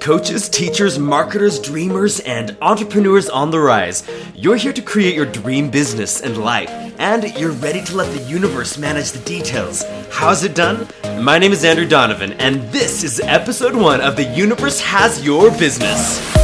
coaches, teachers, marketers, dreamers, and entrepreneurs on the rise. You're here to create your dream business and life, and you're ready to let the universe manage the details. How's it done? My name is Andrew Donovan, and this is episode one of The Universe Has Your Business.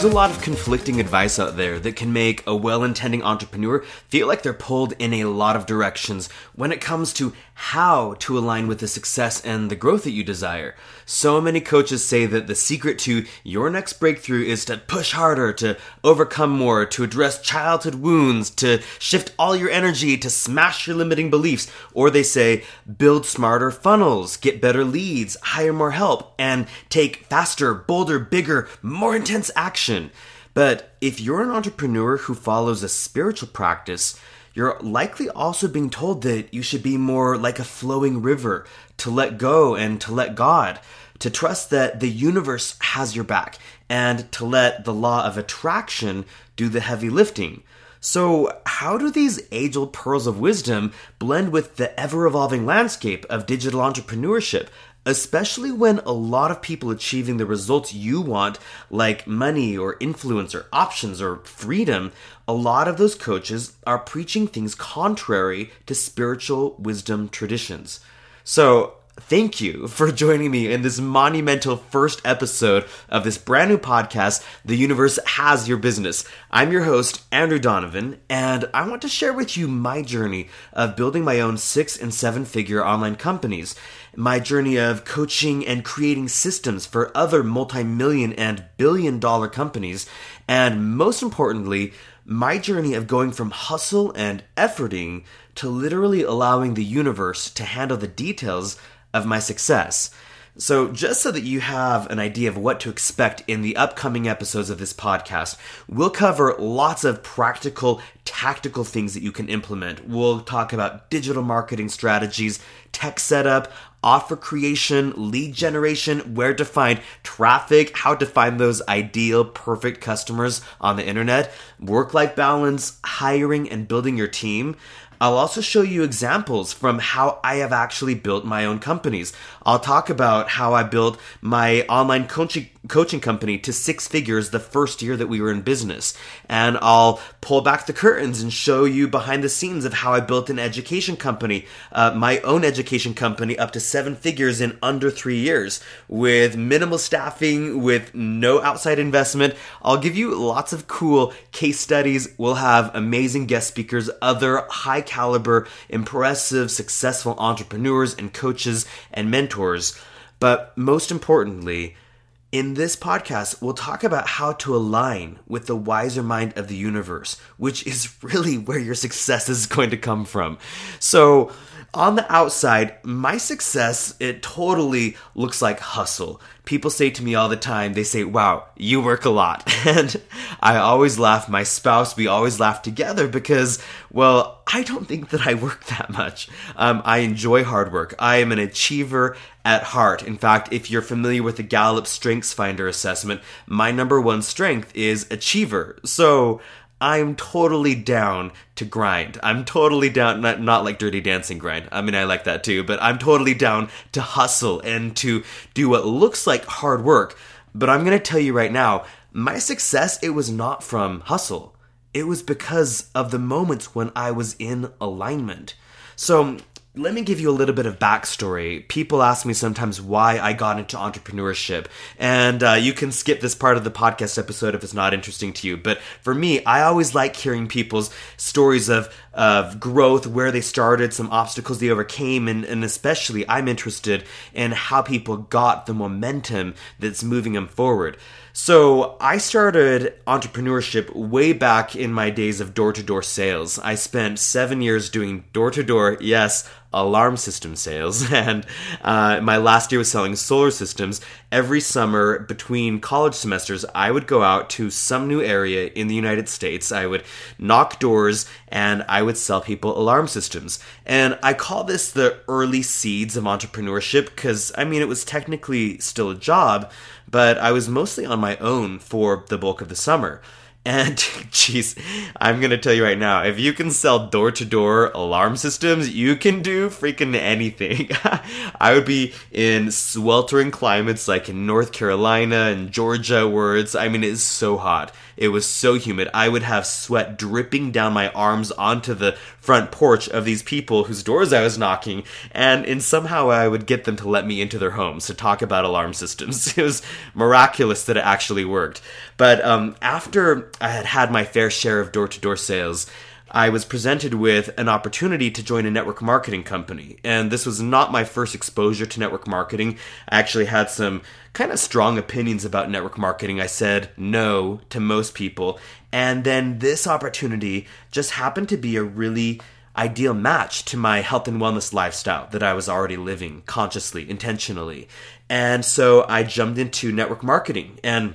There's a lot of conflicting advice out there that can make a well intending entrepreneur feel like they're pulled in a lot of directions when it comes to how to align with the success and the growth that you desire. So many coaches say that the secret to your next breakthrough is to push harder, to overcome more, to address childhood wounds, to shift all your energy, to smash your limiting beliefs. Or they say, build smarter funnels, get better leads, hire more help, and take faster, bolder, bigger, more intense action. But if you're an entrepreneur who follows a spiritual practice, you're likely also being told that you should be more like a flowing river, to let go and to let God, to trust that the universe has your back, and to let the law of attraction do the heavy lifting. So, how do these age old pearls of wisdom blend with the ever evolving landscape of digital entrepreneurship, especially when a lot of people achieving the results you want, like money or influence or options or freedom, a lot of those coaches are preaching things contrary to spiritual wisdom traditions. So, thank you for joining me in this monumental first episode of this brand new podcast, The Universe Has Your Business. I'm your host, Andrew Donovan, and I want to share with you my journey of building my own six and seven figure online companies, my journey of coaching and creating systems for other multi million and billion dollar companies, and most importantly, my journey of going from hustle and efforting to literally allowing the universe to handle the details of my success. So, just so that you have an idea of what to expect in the upcoming episodes of this podcast, we'll cover lots of practical, tactical things that you can implement. We'll talk about digital marketing strategies, tech setup, offer creation, lead generation, where to find traffic, how to find those ideal, perfect customers on the internet, work life balance, hiring, and building your team. I'll also show you examples from how I have actually built my own companies. I'll talk about how I built my online coaching coaching company to six figures the first year that we were in business. And I'll pull back the curtains and show you behind the scenes of how I built an education company, uh, my own education company, up to seven figures in under three years with minimal staffing, with no outside investment. I'll give you lots of cool case studies. We'll have amazing guest speakers, other high caliber, impressive, successful entrepreneurs and coaches and mentors. But most importantly, in this podcast, we'll talk about how to align with the wiser mind of the universe, which is really where your success is going to come from. So, on the outside, my success, it totally looks like hustle. People say to me all the time, they say, wow, you work a lot. And I always laugh. My spouse, we always laugh together because, well, I don't think that I work that much. Um, I enjoy hard work. I am an achiever at heart. In fact, if you're familiar with the Gallup Strengths Finder assessment, my number one strength is achiever. So, I'm totally down to grind. I'm totally down, not, not like dirty dancing grind. I mean, I like that too, but I'm totally down to hustle and to do what looks like hard work. But I'm going to tell you right now, my success, it was not from hustle. It was because of the moments when I was in alignment. So let me give you a little bit of backstory. People ask me sometimes why I got into entrepreneurship, and uh, you can skip this part of the podcast episode if it's not interesting to you. But for me, I always like hearing people's stories of of growth, where they started, some obstacles they overcame, and, and especially I'm interested in how people got the momentum that's moving them forward. So I started entrepreneurship way back in my days of door to door sales. I spent seven years doing door to door, yes, alarm system sales. And uh, my last year was selling solar systems. Every summer between college semesters, I would go out to some new area in the United States. I would knock doors and I would sell people alarm systems. And I call this the early seeds of entrepreneurship because, I mean, it was technically still a job, but I was mostly on my own for the bulk of the summer. And jeez, I'm gonna tell you right now, if you can sell door to door alarm systems, you can do freaking anything. I would be in sweltering climates like in North Carolina and Georgia, where it's, I mean, it's so hot. It was so humid. I would have sweat dripping down my arms onto the front porch of these people whose doors I was knocking, and in somehow I would get them to let me into their homes to talk about alarm systems. It was miraculous that it actually worked. But um, after I had had my fair share of door to door sales, I was presented with an opportunity to join a network marketing company. And this was not my first exposure to network marketing. I actually had some kind of strong opinions about network marketing. I said no to most people. And then this opportunity just happened to be a really ideal match to my health and wellness lifestyle that I was already living consciously, intentionally. And so I jumped into network marketing and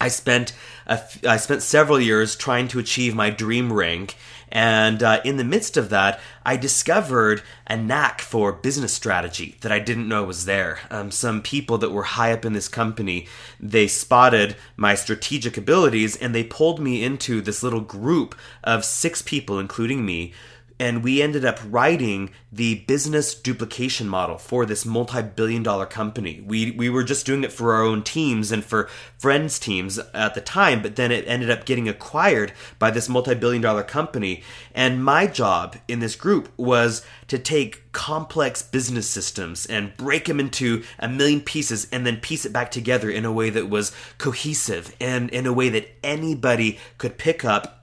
I spent I spent several years trying to achieve my dream rank and uh, in the midst of that, I discovered a knack for business strategy that I didn't know was there. Um, some people that were high up in this company, they spotted my strategic abilities and they pulled me into this little group of six people, including me, and we ended up writing the business duplication model for this multi-billion dollar company. We we were just doing it for our own teams and for friends teams at the time, but then it ended up getting acquired by this multi-billion dollar company. And my job in this group was to take complex business systems and break them into a million pieces and then piece it back together in a way that was cohesive and in a way that anybody could pick up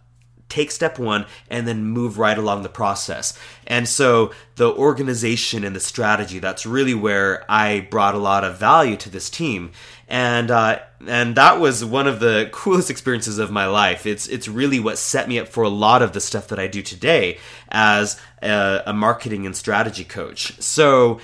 take step one and then move right along the process. And so the organization and the strategy, that's really where I brought a lot of value to this team. And, uh, and that was one of the coolest experiences of my life. It's, it's really what set me up for a lot of the stuff that I do today as a, a marketing and strategy coach. So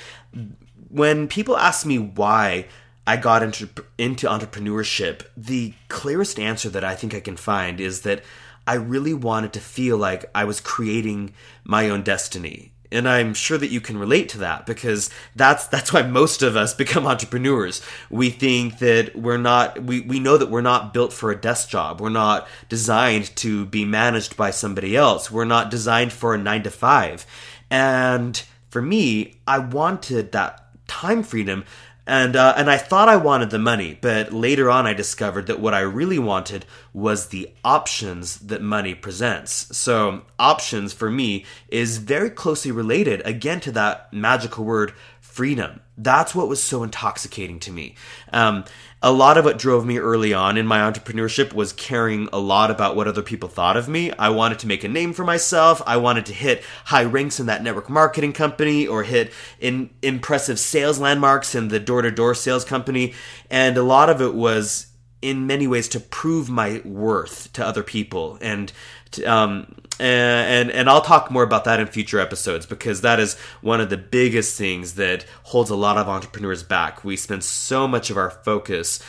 when people ask me why I got into, into entrepreneurship, the clearest answer that I think I can find is that I really wanted to feel like I was creating my own destiny. And I'm sure that you can relate to that because that's that's why most of us become entrepreneurs. We think that we're not we, we know that we're not built for a desk job. We're not designed to be managed by somebody else. We're not designed for a 9 to 5. And for me, I wanted that time freedom and uh, and I thought I wanted the money, but later on I discovered that what I really wanted was the options that money presents. So options for me is very closely related again to that magical word freedom. That's what was so intoxicating to me. Um, a lot of what drove me early on in my entrepreneurship was caring a lot about what other people thought of me. I wanted to make a name for myself. I wanted to hit high ranks in that network marketing company or hit in impressive sales landmarks in the door to door sales company. And a lot of it was in many ways to prove my worth to other people and to, um, and and I'll talk more about that in future episodes because that is one of the biggest things that holds a lot of entrepreneurs back. We spend so much of our focus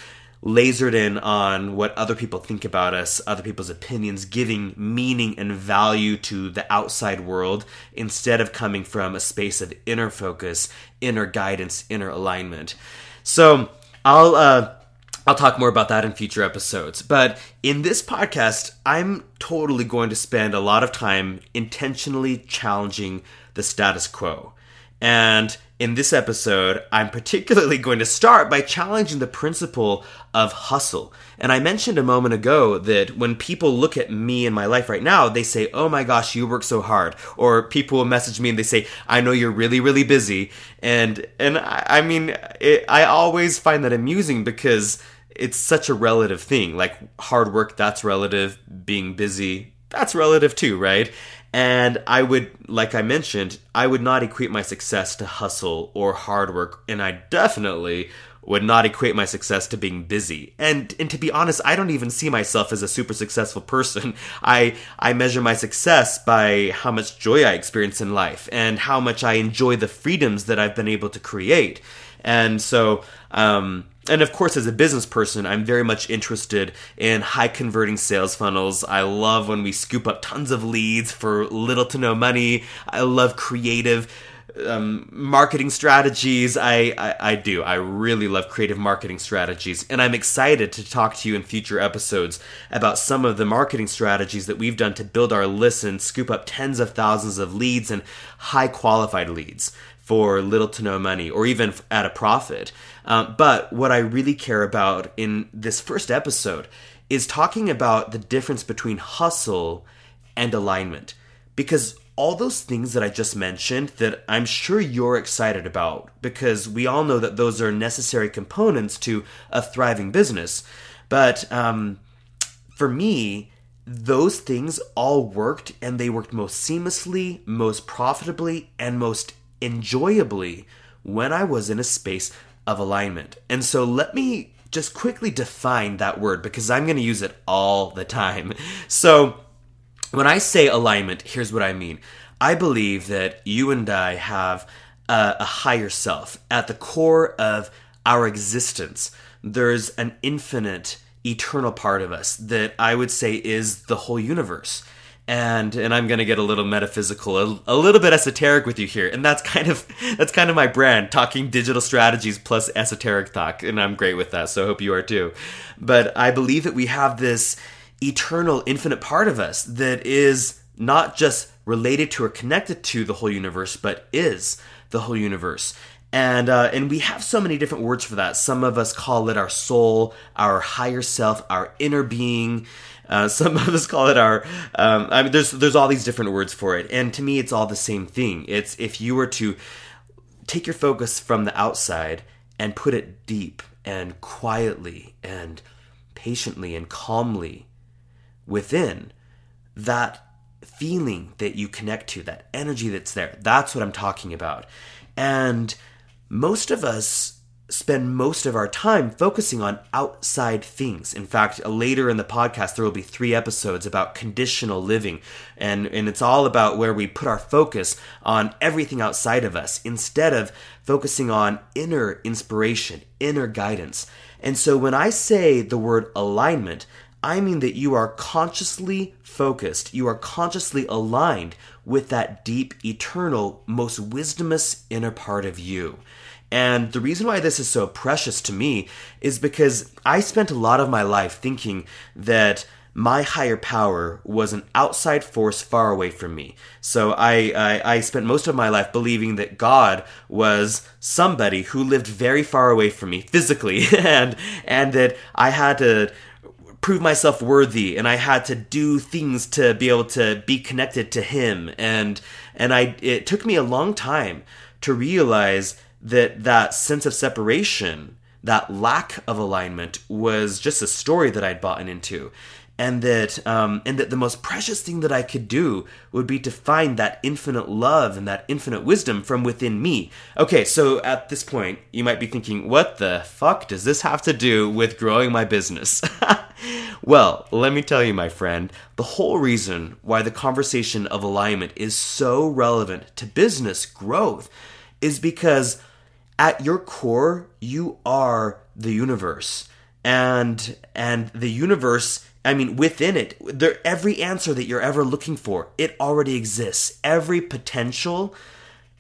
lasered in on what other people think about us, other people's opinions, giving meaning and value to the outside world instead of coming from a space of inner focus, inner guidance, inner alignment. So I'll uh, I'll talk more about that in future episodes. But in this podcast, I'm totally going to spend a lot of time intentionally challenging the status quo. And in this episode, I'm particularly going to start by challenging the principle of hustle. And I mentioned a moment ago that when people look at me in my life right now, they say, Oh my gosh, you work so hard. Or people will message me and they say, I know you're really, really busy. And, and I, I mean, it, I always find that amusing because it's such a relative thing. Like hard work, that's relative. Being busy, that's relative too, right? And I would, like I mentioned, I would not equate my success to hustle or hard work, and I definitely would not equate my success to being busy. And and to be honest, I don't even see myself as a super successful person. I I measure my success by how much joy I experience in life and how much I enjoy the freedoms that I've been able to create. And so um and of course, as a business person, I'm very much interested in high converting sales funnels. I love when we scoop up tons of leads for little to no money. I love creative um, marketing strategies. I, I, I do. I really love creative marketing strategies, and I'm excited to talk to you in future episodes about some of the marketing strategies that we've done to build our list and scoop up tens of thousands of leads and high qualified leads for little to no money or even at a profit. Um, but what I really care about in this first episode is talking about the difference between hustle and alignment because all those things that I just mentioned that I'm sure you're excited about because we all know that those are necessary components to a thriving business. But um, for me, those things all worked and they worked most seamlessly, most profitably, and most enjoyably when I was in a space of alignment. And so let me just quickly define that word because I'm going to use it all the time. So, when I say alignment, here's what I mean. I believe that you and I have a, a higher self at the core of our existence. There's an infinite, eternal part of us that I would say is the whole universe and and I'm gonna get a little metaphysical, a, a, little bit esoteric with you here, and that's kind of that's kind of my brand, talking digital strategies plus esoteric talk, and I'm great with that. So I hope you are too. But I believe that we have this eternal, infinite part of us that is not just related to or connected to the whole universe, but is the whole universe. And uh, and we have so many different words for that. Some of us call it our soul, our higher self, our inner being. Uh, some of us call it our. Um, I mean, there's there's all these different words for it, and to me, it's all the same thing. It's if you were to take your focus from the outside and put it deep and quietly and patiently and calmly within that feeling that you connect to, that energy that's there. That's what I'm talking about. And most of us spend most of our time focusing on outside things. In fact, later in the podcast, there will be three episodes about conditional living. And, and it's all about where we put our focus on everything outside of us instead of focusing on inner inspiration, inner guidance. And so when I say the word alignment, I mean that you are consciously focused, you are consciously aligned with that deep, eternal, most wisdomous inner part of you. And the reason why this is so precious to me is because I spent a lot of my life thinking that my higher power was an outside force far away from me. So I, I, I, spent most of my life believing that God was somebody who lived very far away from me physically, and and that I had to prove myself worthy and I had to do things to be able to be connected to him and and I it took me a long time to realize that that sense of separation that lack of alignment was just a story that I'd bought into and that um, and that the most precious thing that I could do would be to find that infinite love and that infinite wisdom from within me. Okay, so at this point, you might be thinking, what the fuck does this have to do with growing my business? well, let me tell you, my friend, the whole reason why the conversation of alignment is so relevant to business growth is because at your core, you are the universe. And and the universe I mean, within it, there, every answer that you're ever looking for, it already exists. Every potential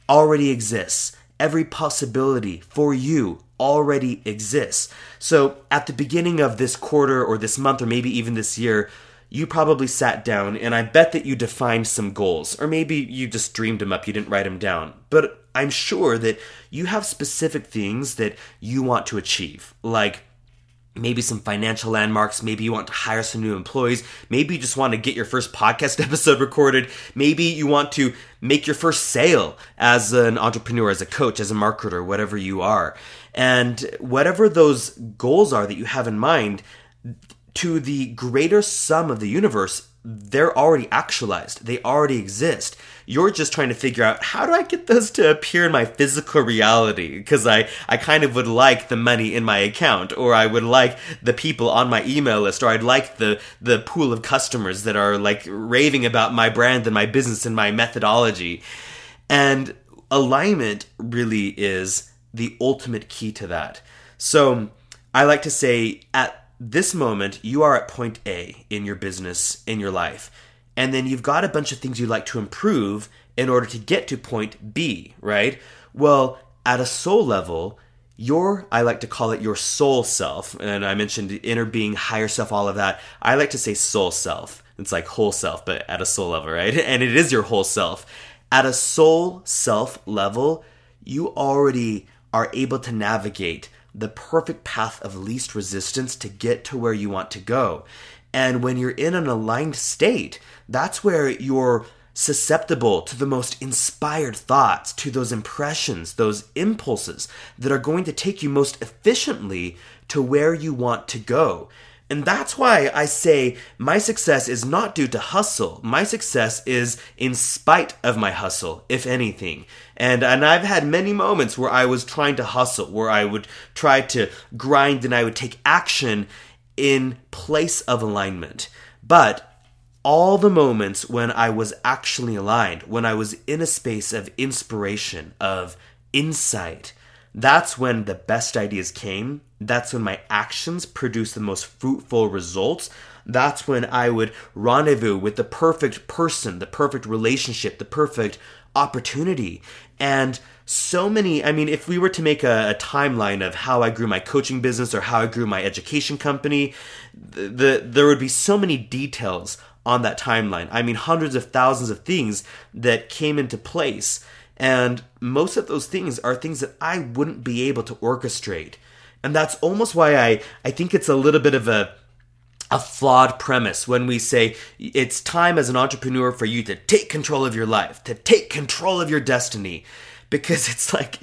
already exists. Every possibility for you already exists. So at the beginning of this quarter or this month or maybe even this year, you probably sat down and I bet that you defined some goals. Or maybe you just dreamed them up, you didn't write them down. But I'm sure that you have specific things that you want to achieve. Like, maybe some financial landmarks. Maybe you want to hire some new employees. Maybe you just want to get your first podcast episode recorded. Maybe you want to make your first sale as an entrepreneur, as a coach, as a marketer, whatever you are. And whatever those goals are that you have in mind, to the greater sum of the universe, they're already actualized. They already exist. You're just trying to figure out how do I get those to appear in my physical reality? Because I, I kind of would like the money in my account, or I would like the people on my email list, or I'd like the, the pool of customers that are like raving about my brand and my business and my methodology. And alignment really is the ultimate key to that. So I like to say at this moment, you are at point A in your business, in your life, and then you've got a bunch of things you'd like to improve in order to get to point B, right? Well, at a soul level, your, I like to call it your soul self, and I mentioned inner being, higher self, all of that. I like to say soul self. It's like whole self, but at a soul level, right? And it is your whole self. At a soul self level, you already are able to navigate the perfect path of least resistance to get to where you want to go. And when you're in an aligned state, that's where you're susceptible to the most inspired thoughts, to those impressions, those impulses that are going to take you most efficiently to where you want to go. And that's why I say my success is not due to hustle. My success is in spite of my hustle, if anything. And and I've had many moments where I was trying to hustle, where I would try to grind and I would take action in place of alignment. But all the moments when I was actually aligned, when I was in a space of inspiration, of insight, that's when the best ideas came. That's when my actions produced the most fruitful results. That's when I would rendezvous with the perfect person, the perfect relationship, the perfect opportunity. And so many, I mean, if we were to make a, a, timeline of how I grew my coaching business or how I grew my education company, the, the, there would be so many details on that timeline. I mean, hundreds of thousands of things that came into place. And most of those things are things that I wouldn't be able to orchestrate. And that's almost why I, I think it's a little bit of a, a flawed premise when we say it's time as an entrepreneur for you to take control of your life, to take control of your destiny because it's like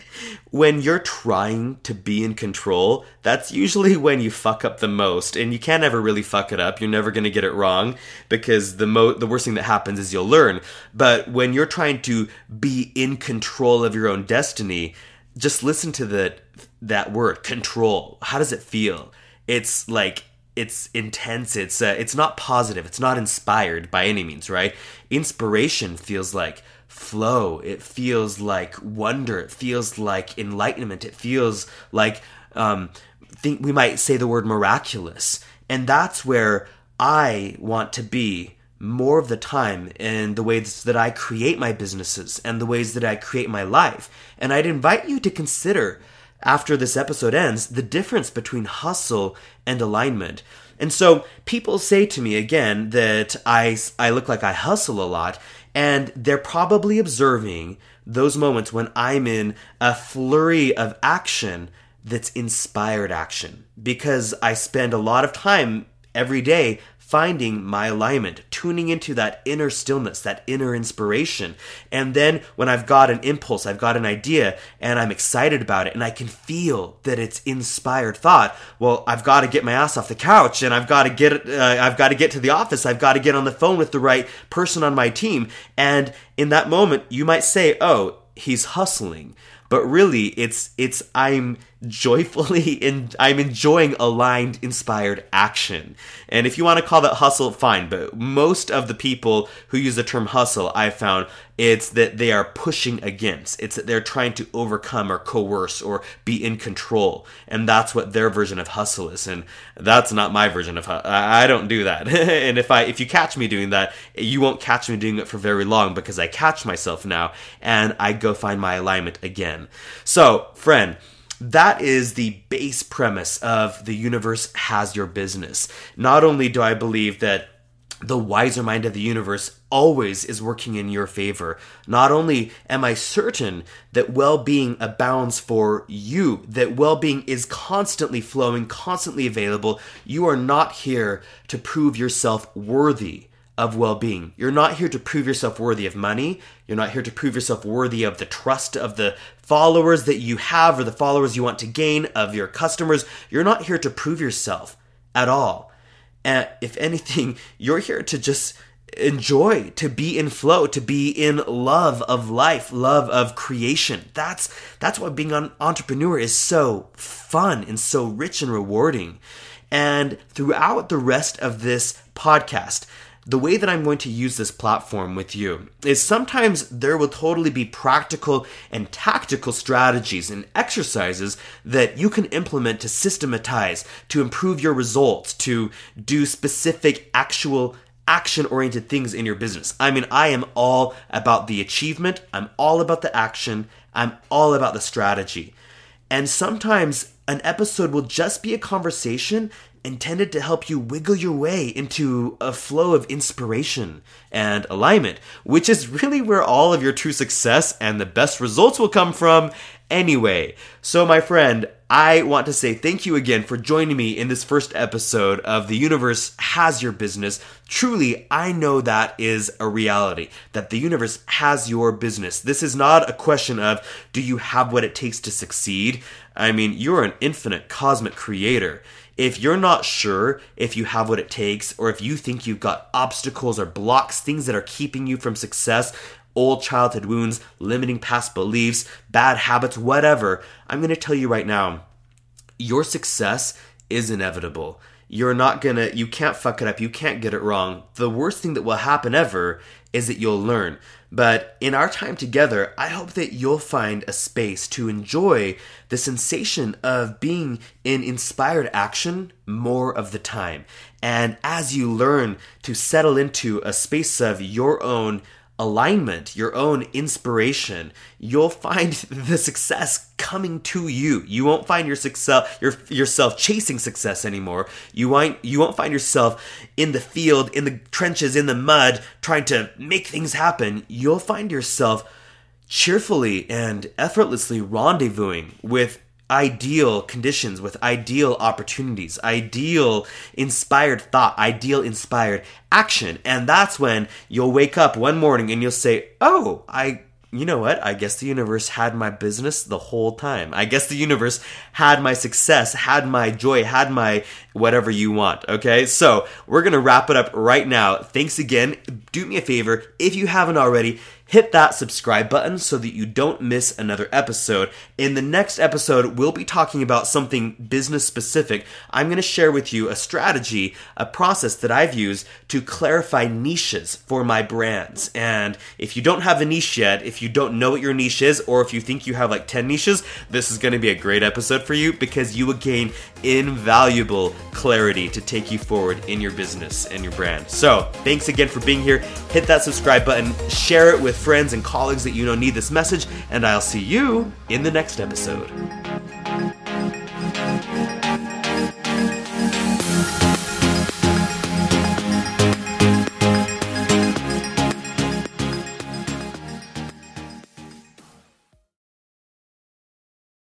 when you're trying to be in control, that's usually when you fuck up the most, and you can't ever really fuck it up. You're never gonna get it wrong because the mo the worst thing that happens is you'll learn. But when you're trying to be in control of your own destiny, just listen to the that word control. How does it feel? It's like it's intense. It's uh, it's not positive. It's not inspired by any means, right? Inspiration feels like flow. It feels like wonder. It feels like enlightenment. It feels like um, think we might say the word miraculous, and that's where I want to be more of the time in the ways that I create my businesses and the ways that I create my life. And I'd invite you to consider after this episode ends the difference between hustle and alignment. And so people say to me again that I, I look like I hustle a lot, and they're probably observing those moments when I'm in a flurry of action that's inspired action. Because I spend a lot of time every day finding my alignment, tuning into that inner stillness, that inner inspiration. And then when I've got an impulse, I've got an idea, and I'm excited about it, and I can feel that it's inspired thought. Well, I've got to get my ass off the couch, and I've got to get, uh, I've got to get to the office. I've got to get on the phone with the right person on my team. And in that moment, you might say, "Oh, he's hustling." But really it's it's i'm joyfully in i'm enjoying aligned inspired action. And if you want to call that hustle fine but most of the people who use the term hustle i've found it's that they are pushing against. It's that they're trying to overcome or coerce or be in control. And that's what their version of hustle is. And that's not my version of hustle i don't do that. And if i if you catch me doing that you won't catch me doing it for very long because i catch myself now and i go find my alignment again. So friend that is the base premise of the universe has your business. Not only do i believe that the wiser mind of the universe always is working in your favor. Not only am I certain that well being abounds for you, that well being is constantly flowing, constantly available, you are not here to prove yourself worthy of well being. You're not here to prove yourself worthy of money. You're not here to prove yourself worthy of the trust of the followers that you have or the followers you want to gain, of your customers. You're not here to prove yourself at all. And if anything, you're here to just enjoy, to be in flow, to be in love of life, love of creation. That's that's why being an entrepreneur is so fun and so rich and rewarding. And throughout the rest of this podcast, the way that I'm going to use this platform with you is sometimes there will totally be practical and tactical strategies and exercises that you can implement to systematize, to improve your results, to do specific actual action oriented things in your business. I mean, I am all about the achievement, I'm all about the action, I'm all about the strategy. And sometimes an episode will just be a conversation intended to help you wiggle your way into a flow of inspiration and alignment, which is really where all of your true success and the best results will come from anyway. So, my friend, I want to say thank you again for joining me in this first episode of The Universe Has Your Business. Truly, I know that is a reality, that the universe has your business. This is not a question of do you have what it takes to succeed? I mean, you're an infinite cosmic creator if you're not sure if you have what it takes, or if you think you've got obstacles or blocks, things that are keeping you from success, old childhood wounds, limiting past beliefs, bad habits, whatever, I'm going to tell you right now your success is inevitable. You're not gonna, you can't fuck it up, you can't get it wrong. The worst thing that will happen ever is that you'll learn. But in our time together, I hope that you'll find a space to enjoy the sensation of being in inspired action more of the time. And as you learn to settle into a space of your own alignment, your own inspiration, you'll find the success coming to you. You won't find your success, your, yourself chasing success anymore. You won't, you won't find yourself in the field, in the trenches, in the mud, trying to make things happen. You'll find yourself cheerfully and effortlessly rendezvousing with ideal conditions, with ideal opportunities, ideal inspired thought, ideal inspired action. And that's when you'll wake up one morning and you'll say, Oh, I you know what? I guess the universe had my business the whole time. I guess the universe had my success, had my joy, had my whatever you want. Okay. So we're to wrap it up right now. Thanks again. Do me a favor. If you haven't already, hit that subscribe button so that you don't miss another episode. In the next episode, we'll be talking about something business specific. I'm going to share with you a strategy, a process that I've used to clarify niches for my brands. And if you don't have a niche yet, if you don't know what your niche is, or if you think you have like 10 niches, this is going to be a great episode for you because you will gain invaluable clarity to take you forward in your business and your brand. So, thanks again for being here. Hit that subscribe button, share it with friends and colleagues that you know need this message, and I'll see you in the next episode.